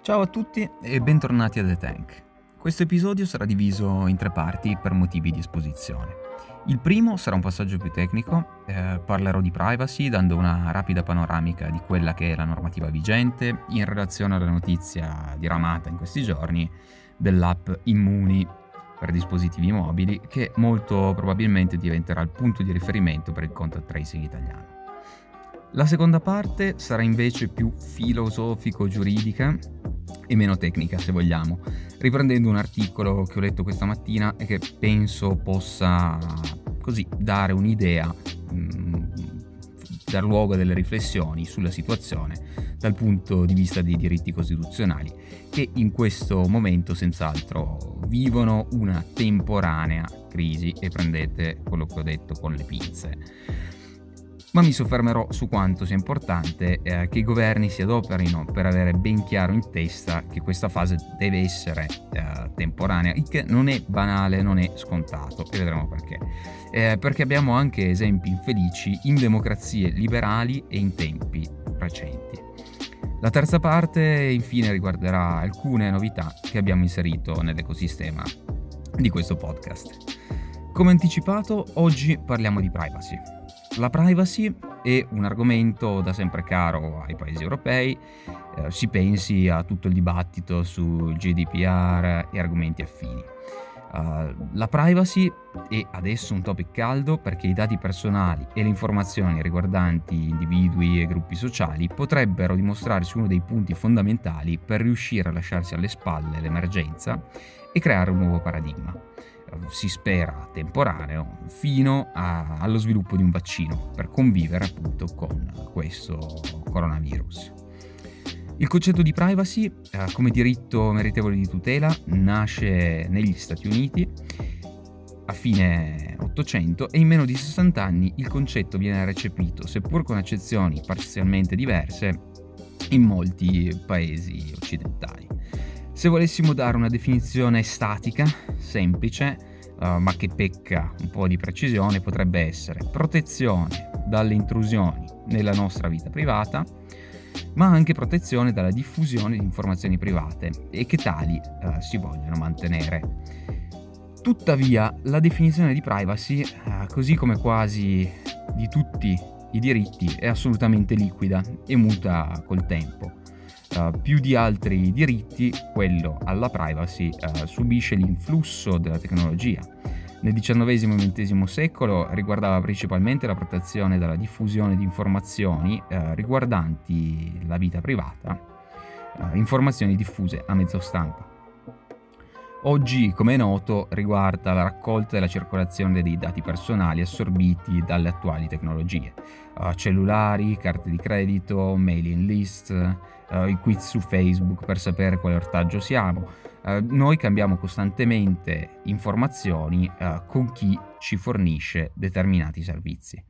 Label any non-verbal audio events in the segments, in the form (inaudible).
Ciao a tutti e bentornati a The Tank. Questo episodio sarà diviso in tre parti per motivi di esposizione. Il primo sarà un passaggio più tecnico, eh, parlerò di privacy dando una rapida panoramica di quella che è la normativa vigente in relazione alla notizia diramata in questi giorni dell'app Immuni per dispositivi mobili che molto probabilmente diventerà il punto di riferimento per il contact tracing italiano. La seconda parte sarà invece più filosofico-giuridica e meno tecnica se vogliamo, riprendendo un articolo che ho letto questa mattina e che penso possa così dare un'idea, mh, mm, dar luogo a delle riflessioni sulla situazione dal punto di vista dei diritti costituzionali, che in questo momento senz'altro vivono una temporanea crisi e prendete quello che ho detto con le pinze ma mi soffermerò su quanto sia importante eh, che i governi si adoperino per avere ben chiaro in testa che questa fase deve essere eh, temporanea, il che non è banale, non è scontato, e vedremo perché. Eh, perché abbiamo anche esempi infelici in democrazie liberali e in tempi recenti. La terza parte infine riguarderà alcune novità che abbiamo inserito nell'ecosistema di questo podcast. Come anticipato, oggi parliamo di privacy la privacy è un argomento da sempre caro ai paesi europei, eh, si pensi a tutto il dibattito su GDPR e argomenti affini. Uh, la privacy è adesso un topic caldo perché i dati personali e le informazioni riguardanti individui e gruppi sociali potrebbero dimostrarsi uno dei punti fondamentali per riuscire a lasciarsi alle spalle l'emergenza e creare un nuovo paradigma si spera temporaneo, fino a, allo sviluppo di un vaccino per convivere appunto con questo coronavirus. Il concetto di privacy eh, come diritto meritevole di tutela nasce negli Stati Uniti a fine 800 e in meno di 60 anni il concetto viene recepito, seppur con accezioni parzialmente diverse, in molti paesi occidentali. Se volessimo dare una definizione statica, semplice, uh, ma che pecca un po' di precisione, potrebbe essere protezione dalle intrusioni nella nostra vita privata, ma anche protezione dalla diffusione di informazioni private e che tali uh, si vogliono mantenere. Tuttavia, la definizione di privacy, uh, così come quasi di tutti i diritti, è assolutamente liquida e muta col tempo. Uh, più di altri diritti, quello alla privacy uh, subisce l'influsso della tecnologia. Nel XIX e XX secolo riguardava principalmente la protezione dalla diffusione di informazioni uh, riguardanti la vita privata, informazioni diffuse a mezzo stampa. Oggi, come è noto, riguarda la raccolta e la circolazione dei dati personali assorbiti dalle attuali tecnologie, uh, cellulari, carte di credito, mailing list, uh, i quiz su Facebook per sapere quale ortaggio siamo. Uh, noi cambiamo costantemente informazioni con chi ci fornisce determinati servizi.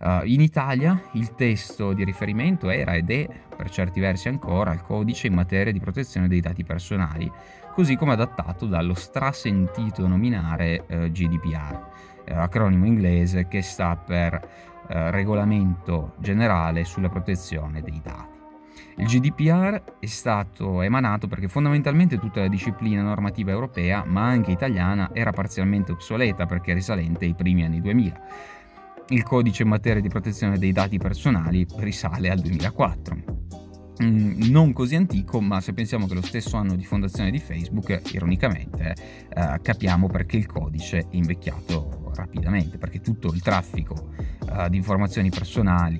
Uh, in Italia il testo di riferimento era ed è, per certi versi ancora, il codice in materia di protezione dei dati personali, così come adattato dallo strasentito nominare uh, GDPR, uh, acronimo inglese che sta per Regolamento Generale sulla protezione dei dati. Il GDPR è stato emanato perché fondamentalmente tutta la disciplina normativa europea, ma anche italiana, era parzialmente obsoleta perché risalente ai primi anni 2000 il codice in materia di protezione dei dati personali risale al 2004. Mm, non così antico, ma se pensiamo che lo stesso anno di fondazione di Facebook, ironicamente, eh, capiamo perché il codice è invecchiato rapidamente, perché tutto il traffico eh, di informazioni personali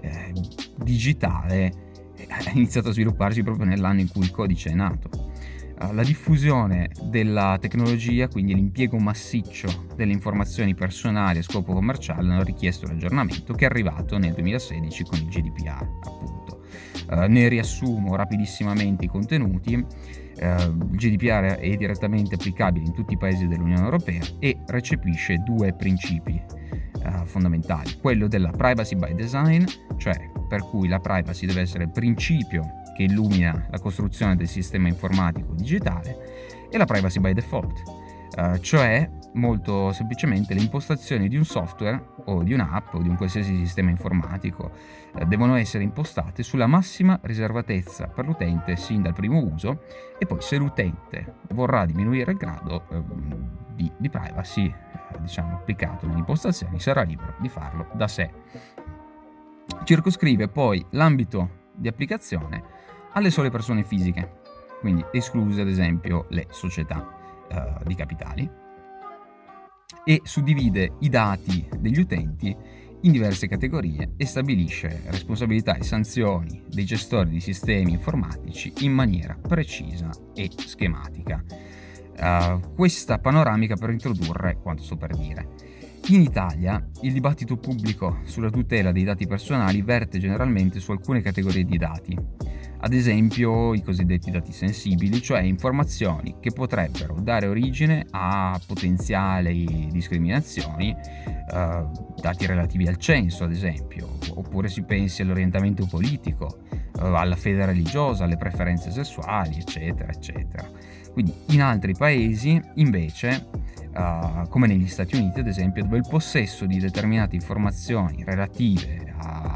eh, digitale eh, ha iniziato a svilupparsi proprio nell'anno in cui il codice è nato. Eh, la diffusione della tecnologia, quindi l'impiego massiccio delle informazioni personali a scopo commerciale, hanno richiesto l'aggiornamento che è arrivato nel 2016 con il GDPR, appunto. Uh, ne riassumo rapidissimamente i contenuti. Uh, il GDPR è direttamente applicabile in tutti i paesi dell'Unione Europea e recepisce due principi uh, fondamentali, quello della privacy by design, cioè per cui la privacy deve essere il principio che illumina la costruzione del sistema informatico digitale, e la privacy by default, uh, cioè molto semplicemente l'impostazione di un software o di un'app o di un qualsiasi sistema informatico eh, devono essere impostate sulla massima riservatezza per l'utente sin dal primo uso e poi se l'utente vorrà diminuire il grado eh, di, di, privacy eh, diciamo, applicato nelle impostazioni sarà libero di farlo da sé. Circoscrive poi l'ambito di applicazione alle sole persone fisiche, quindi escluse ad esempio le società eh, di capitali, e suddivide i dati degli utenti in diverse categorie e stabilisce responsabilità e sanzioni dei gestori di sistemi informatici in maniera precisa e schematica. Uh, questa panoramica per introdurre quanto sto per dire. In Italia il dibattito pubblico sulla tutela dei dati personali verte generalmente su alcune categorie di dati, ad esempio i cosiddetti dati sensibili, cioè informazioni che potrebbero dare origine a potenziali discriminazioni, eh, dati relativi al censo ad esempio, oppure si pensi all'orientamento politico, eh, alla fede religiosa, alle preferenze sessuali, eccetera, eccetera. Quindi in altri paesi invece, uh, come negli Stati Uniti ad esempio, dove il possesso di determinate informazioni relative a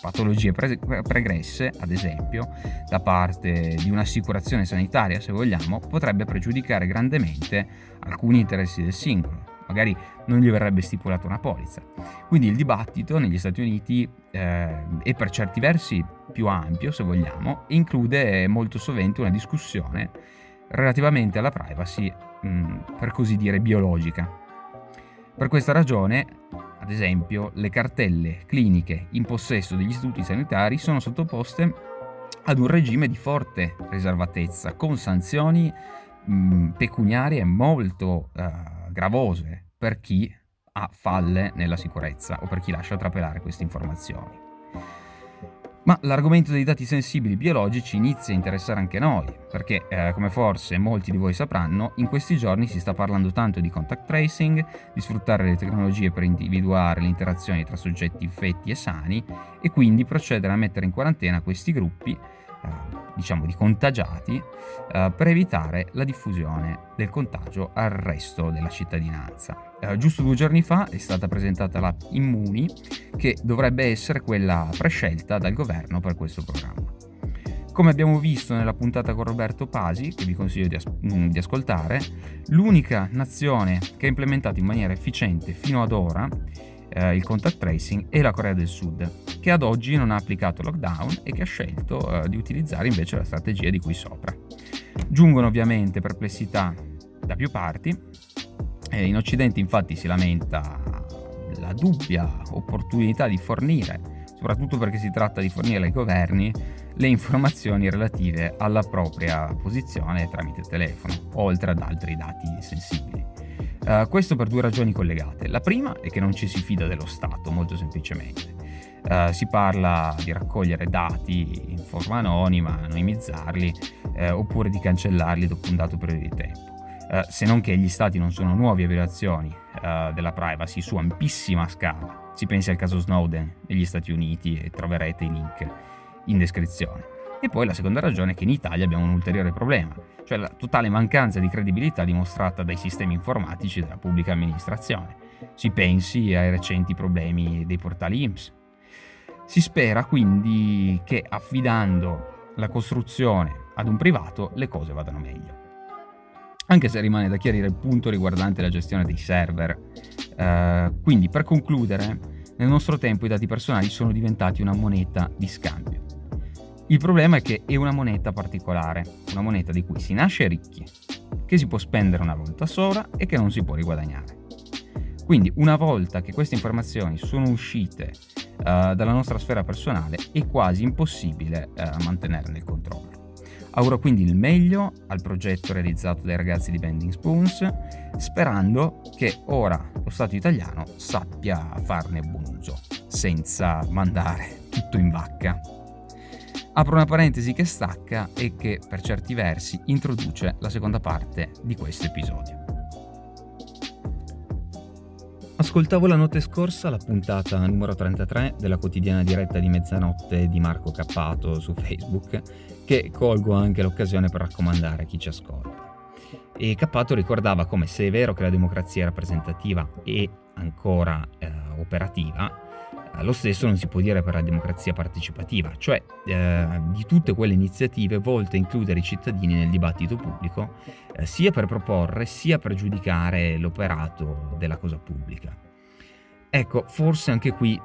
patologie pre- pregresse, ad esempio, da parte di un'assicurazione sanitaria, se vogliamo, potrebbe pregiudicare grandemente alcuni interessi del singolo. Magari non gli verrebbe stipulata una polizza. Quindi il dibattito negli Stati Uniti eh, è per certi versi più ampio, se vogliamo, e include molto sovente una discussione relativamente alla privacy, mh, mm, per così dire, biologica. Per questa ragione ad esempio, le cartelle cliniche in possesso degli istituti sanitari sono sottoposte ad un regime di forte riservatezza, con sanzioni mh, pecuniarie molto uh, gravose per chi ha falle nella sicurezza o per chi lascia trapelare queste informazioni. Ma l'argomento dei dati sensibili biologici inizia a interessare anche noi, perché, eh, come forse molti di voi sapranno, in questi giorni si sta parlando tanto di contact tracing, di sfruttare le tecnologie per individuare le interazioni tra soggetti infetti e sani e quindi procedere a mettere in quarantena questi gruppi eh, diciamo di contagiati eh, per evitare la diffusione del contagio al resto della cittadinanza. Eh, giusto due giorni fa è stata presentata l'app Immuni che dovrebbe essere quella prescelta dal governo per questo programma. Come abbiamo visto nella puntata con Roberto Pasi, che vi consiglio di, as- mm, di ascoltare, l'unica nazione che ha implementato in maniera efficiente fino ad ora eh, il contact tracing è la Corea del Sud, che ad oggi non ha applicato lockdown e che ha scelto eh, di utilizzare invece la strategia di cui sopra. Giungono ovviamente perplessità da più parti. Eh, in Occidente infatti si lamenta la dubbia opportunità di fornire, soprattutto perché si tratta di fornire ai governi, le informazioni relative alla propria posizione tramite telefono, oltre ad altri dati sensibili. Uh, questo per due ragioni collegate. La prima è che non ci si fida dello Stato, molto semplicemente. Uh, si parla di raccogliere dati in forma anonima, anonimizzarli, uh, oppure di cancellarli dopo un dato periodo di tempo. Se non che gli stati non sono nuovi a violazioni della privacy su ampissima scala. Si pensi al caso Snowden negli Stati Uniti e troverete i link in descrizione. E poi la seconda ragione è che in Italia abbiamo un ulteriore problema, cioè la totale mancanza di credibilità dimostrata dai sistemi informatici della pubblica amministrazione. Si pensi ai recenti problemi dei portali IMSS. Si spera quindi che affidando la costruzione ad un privato le cose vadano meglio. Anche se rimane da chiarire il punto riguardante la gestione dei server. Uh, quindi per concludere, nel nostro tempo i dati personali sono diventati una moneta di scambio. Il problema è che è una moneta particolare, una moneta di cui si nasce ricchi, che si può spendere una volta sola e che non si può riguadagnare. Quindi una volta che queste informazioni sono uscite uh, dalla nostra sfera personale è quasi impossibile uh, mantenerne il controllo. Auguro quindi il meglio al progetto realizzato dai ragazzi di Bending Spoons, sperando che ora lo Stato italiano sappia farne buon uso, senza mandare tutto in vacca. Apro una parentesi che stacca e che per certi versi introduce la seconda parte di questo episodio. Ascoltavo la notte scorsa la puntata numero 33 della quotidiana diretta di mezzanotte di Marco Cappato su Facebook, che colgo anche l'occasione per raccomandare a chi ci ascolta. E Cappato ricordava come se è vero che la democrazia rappresentativa è ancora eh, operativa, eh, lo stesso non si può dire per la democrazia partecipativa, cioè eh, di tutte quelle iniziative volte a includere i cittadini nel dibattito pubblico, eh, sia per proporre sia per giudicare l'operato della cosa pubblica. Ecco, forse anche qui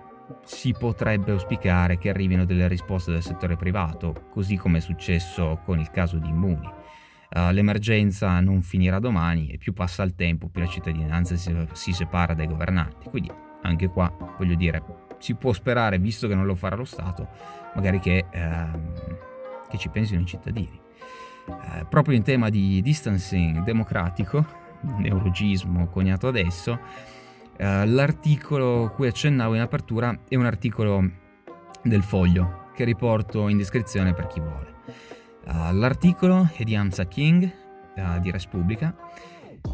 si potrebbe auspicare che arrivino delle risposte dal settore privato, così come è successo con il caso di Immuni. Uh, l'emergenza non finirà domani e più passa il tempo, più la cittadinanza si, si separa dai governanti. Quindi anche qua, voglio dire, si può sperare, visto che non lo farà lo Stato, magari che, ehm, che ci pensino i cittadini. Eh, proprio in tema di distancing democratico, (laughs) neologismo coniato adesso, eh, l'articolo cui accennavo in apertura è un articolo del foglio che riporto in descrizione per chi vuole. Uh, l'articolo è di Amsa King uh, di Respubblica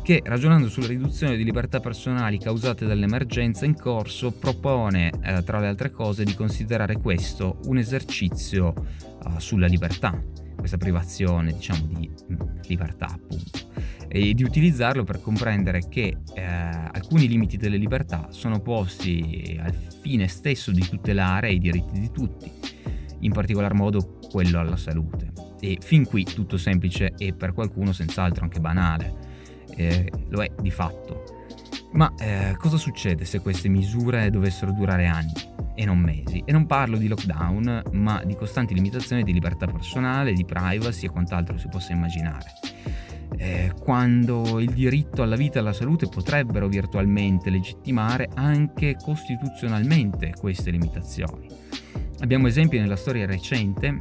che ragionando sulla riduzione di libertà personali causate dall'emergenza in corso propone, tra le altre cose, di considerare questo un esercizio sulla libertà, questa privazione, diciamo, di mm, libertà, appunto, e di utilizzarlo per comprendere che eh, alcuni limiti delle libertà sono posti al fine stesso di tutelare i diritti di tutti, in particolar modo quello alla salute. E fin qui tutto semplice e per qualcuno senz'altro anche banale eh, lo è di fatto. Ma eh, cosa succede se queste misure dovessero durare anni e non mesi? E non parlo di lockdown, ma di costanti limitazioni di libertà personale, di privacy e quant'altro si possa immaginare. Eh, quando il diritto alla vita e alla salute potrebbero virtualmente legittimare anche costituzionalmente queste limitazioni. Abbiamo esempi nella storia recente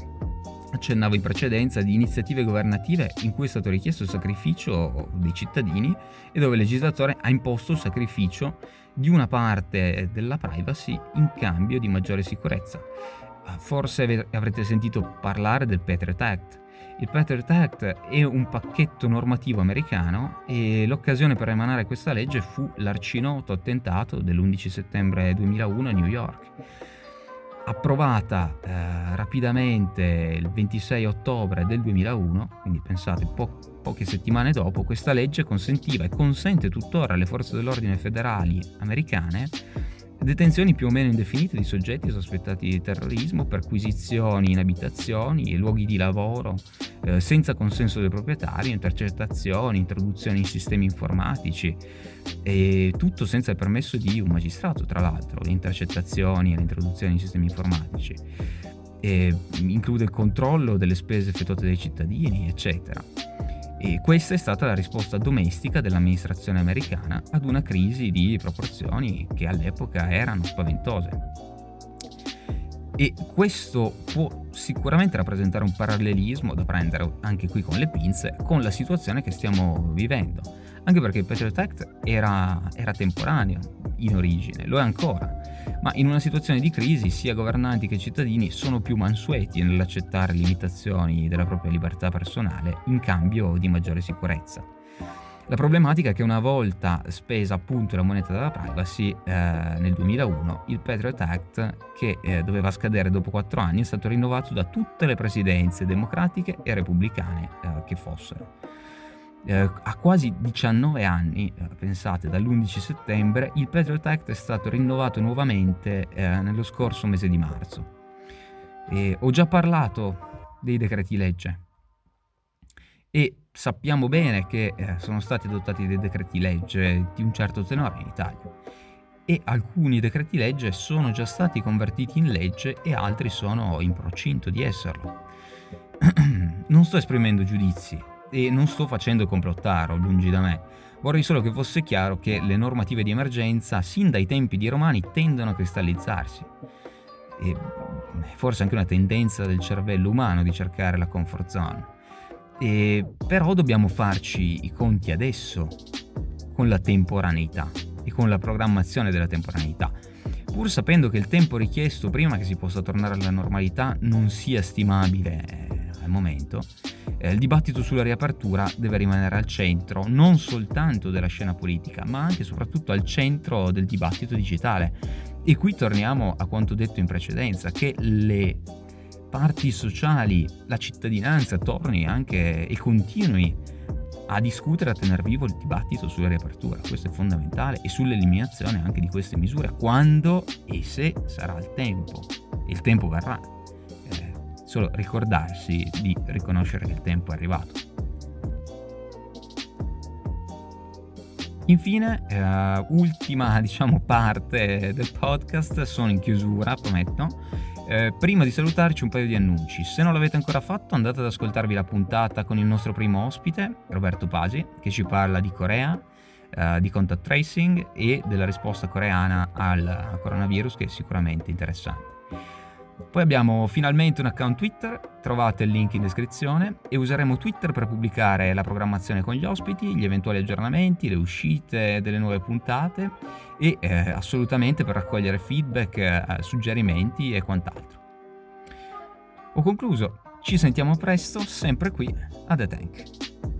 accennavo in precedenza, di iniziative governative in cui è stato richiesto il sacrificio dei cittadini e dove il legislatore ha imposto il sacrificio di una parte della privacy in cambio di maggiore sicurezza. Forse avrete sentito parlare del Patriot Act. Il Patriot Act è un pacchetto normativo americano e l'occasione per emanare questa legge fu l'arcinoto attentato dell'11 settembre 2001 a New York. Approvata eh, rapidamente il 26 ottobre del 2001, quindi pensate po- poche settimane dopo, questa legge consentiva e consente tuttora alle forze dell'ordine federali americane Detenzioni più o meno indefinite di soggetti sospettati di terrorismo, perquisizioni in abitazioni e luoghi di lavoro eh, senza consenso del proprietario, intercettazioni, introduzioni in sistemi informatici e tutto senza il permesso di un magistrato, tra l'altro, le intercettazioni e le introduzioni in sistemi informatici. E include il controllo delle spese effettuate dai cittadini, eccetera. E questa è stata la risposta domestica dell'amministrazione americana ad una crisi di proporzioni che all'epoca erano spaventose. E questo può sicuramente rappresentare un parallelismo da prendere anche qui con le pinze con la situazione che stiamo vivendo, anche perché il Patriot Act era, era temporaneo in origine, lo è ancora, ma in una situazione di crisi sia governanti che cittadini sono più mansueti nell'accettare limitazioni della propria libertà personale in cambio di maggiore sicurezza. La problematica è che una volta spesa appunto la moneta della privacy, eh, nel 2001 il Patriot Act, che eh, doveva scadere dopo quattro anni, è stato rinnovato da tutte le presidenze democratiche e repubblicane eh, che fossero eh, a quasi 19 anni, eh, pensate, dall'11 settembre, il Patriot Act è stato rinnovato nuovamente eh, nello scorso mese di marzo. E ho già parlato dei decreti legge e sappiamo bene che eh, sono stati adottati dei decreti legge di un certo tenore in Italia e alcuni decreti legge sono già stati convertiti in legge e altri sono in procinto di esserlo. (clears throat) non sto esprimendo giudizi, e non sto facendo complottaro, lungi da me. Vorrei solo che fosse chiaro che le normative di emergenza, sin dai tempi di Romani, tendono a cristallizzarsi. E forse anche una tendenza del cervello umano di cercare la comfort zone. E però dobbiamo farci i conti adesso con la temporaneità e con la programmazione della temporaneità, pur sapendo che il tempo richiesto prima che si possa tornare alla normalità non sia stimabile eh, al momento eh, il dibattito sulla riapertura deve rimanere al centro non soltanto della scena politica, ma anche e soprattutto al centro del dibattito digitale. E qui torniamo a quanto detto in precedenza, che le parti sociali, la cittadinanza torni anche e continui a discutere, a tenere vivo il dibattito sulla riapertura. Questo è fondamentale e sull'eliminazione anche di queste misure quando e se sarà il tempo. Il tempo verrà. Solo ricordarsi di riconoscere che il tempo è arrivato. Infine, eh, ultima (laughs) diciamo, parte del podcast, sono in chiusura, prometto. Eh, prima di salutarci un paio di annunci. Se non l'avete ancora fatto andate ad ascoltarvi la puntata con il nostro primo ospite, Roberto Pasi, che ci parla di Corea, eh, di contact tracing e della risposta coreana al coronavirus che è sicuramente interessante. Poi abbiamo finalmente un account Twitter, trovate il link in descrizione e useremo Twitter per pubblicare la programmazione con gli ospiti, gli eventuali aggiornamenti, le uscite delle nuove puntate e eh, assolutamente per raccogliere feedback, eh, suggerimenti e quant'altro. Ho concluso, ci sentiamo presto, sempre qui a The Tank.